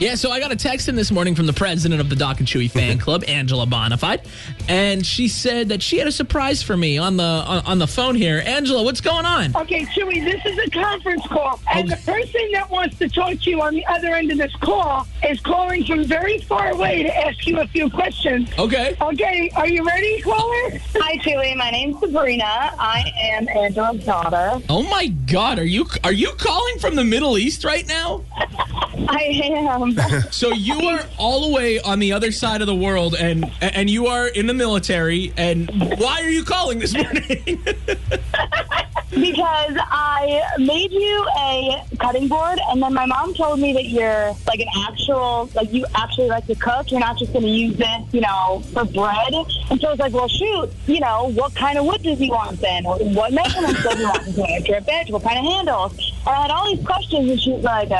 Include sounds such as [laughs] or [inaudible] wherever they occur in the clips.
Yeah, so I got a text in this morning from the president of the Doc and Chewy fan club, Angela Bonafide, and she said that she had a surprise for me on the on, on the phone here. Angela, what's going on? Okay, Chewy, this is a conference call. And the oh. person that wants to talk to you on the other end of this call is calling from very far away to ask you a few questions. Okay. Okay, are you ready, caller? Hi, Chewy. My name's Sabrina. I am Angela's daughter. Oh my God, are you are you calling from the Middle East right now? [laughs] I am. [laughs] So you are all the way on the other side of the world, and and you are in the military. And why are you calling this morning? [laughs] because I made you a cutting board, and then my mom told me that you're like an actual, like you actually like to cook. You're not just going to use it, you know, for bread. And so I was like, well, shoot, you know, what kind of wood does he want then? Or what measurements does he want? He a drip edge? What kind of handles? And I had all these questions, and she's like, uh,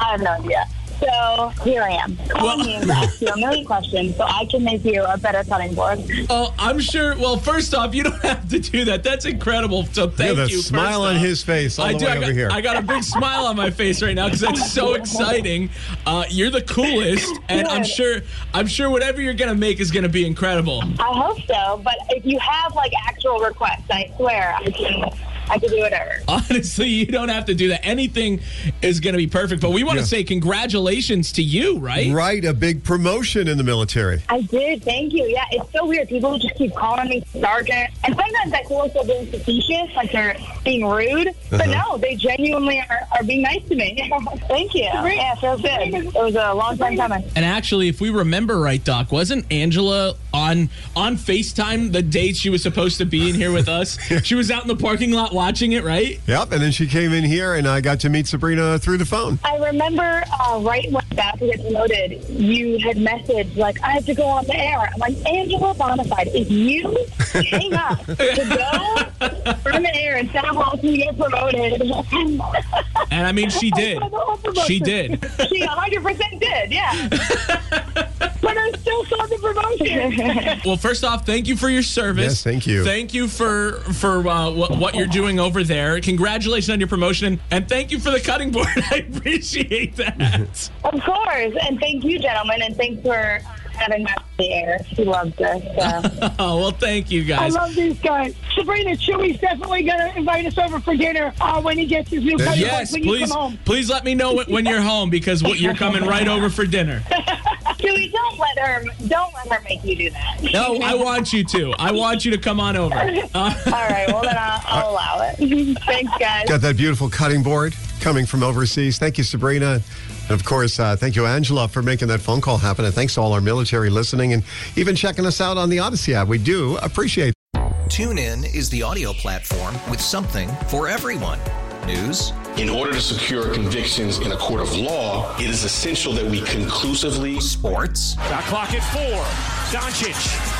I have no idea. So here I am, calling you to ask you a million questions so I can make you a better cutting board. oh, I'm sure. Well, first off, you don't [laughs] have to do that. That's incredible. So thank Look at the you. smile on off. his face all I the do. way I over got, here. I got a big smile on my face right now because that's so [laughs] exciting. Uh, you're the coolest, and I'm sure. I'm sure whatever you're gonna make is gonna be incredible. I hope so, but if you have like actual requests, I swear I can I can do whatever. [laughs] Honestly, you don't have to do that. Anything is gonna be perfect. But we want to Yeah. say congratulations to you, right? Right, a big promotion in the military. I did, thank you. Yeah, it's so weird. People just keep calling me sergeant, and sometimes I feel like they're being facetious, like they're being rude. But uh-huh. no, they genuinely are, are being nice to me. [laughs] thank you. Yeah, it feels good. It was a long time coming. And actually, if we remember right, Doc, wasn't Angela on on FaceTime the day she was supposed to be in here with us? [laughs] She was out in the parking lot watching it, right? Yep, and then she came in here, and I got to meet Sabrina through the phone. I remember uh, right when about to get promoted, you had messaged like, "I have to go on the air." I'm like, Angela Bonafide, if you hang up to go on the air instead of helping me get promoted, And I mean, she [laughs] did. She did. she 100 percent did. Yeah. [laughs] But I still saw the promotion. [laughs] Well, first off, thank you for your service. Yes, thank you. Thank you for for uh, what, what you're doing over there. Congratulations on your promotion, and thank you for the cutting board. I appreciate that. Of course, and thank you, gentlemen, and thanks for having me on the air. She loves this. So. [laughs] oh well, thank you guys. I love these guys. Sabrina Chewy's definitely going to invite us over for dinner uh, when he gets his new cutting Yes, when you please, come home. please let me know when you're home because you're coming right over for dinner. [laughs] Chewy, don't let her don't let her make you do that. No, I want you to. I want you to come on over. Uh, [laughs] All right, well then I'll, I'll allow it. [laughs] Thanks, guys. Got that beautiful cutting board coming from overseas. Thank you, Sabrina. And of course, uh, thank you, Angela, for making that phone call happen. And thanks to all our military listening and even checking us out on the Audacy app. We do appreciate TuneIn is the audio platform with something for everyone. News, In order to secure convictions in a court of law, it is essential that we conclusively sports, Shot clock at four. Doncic.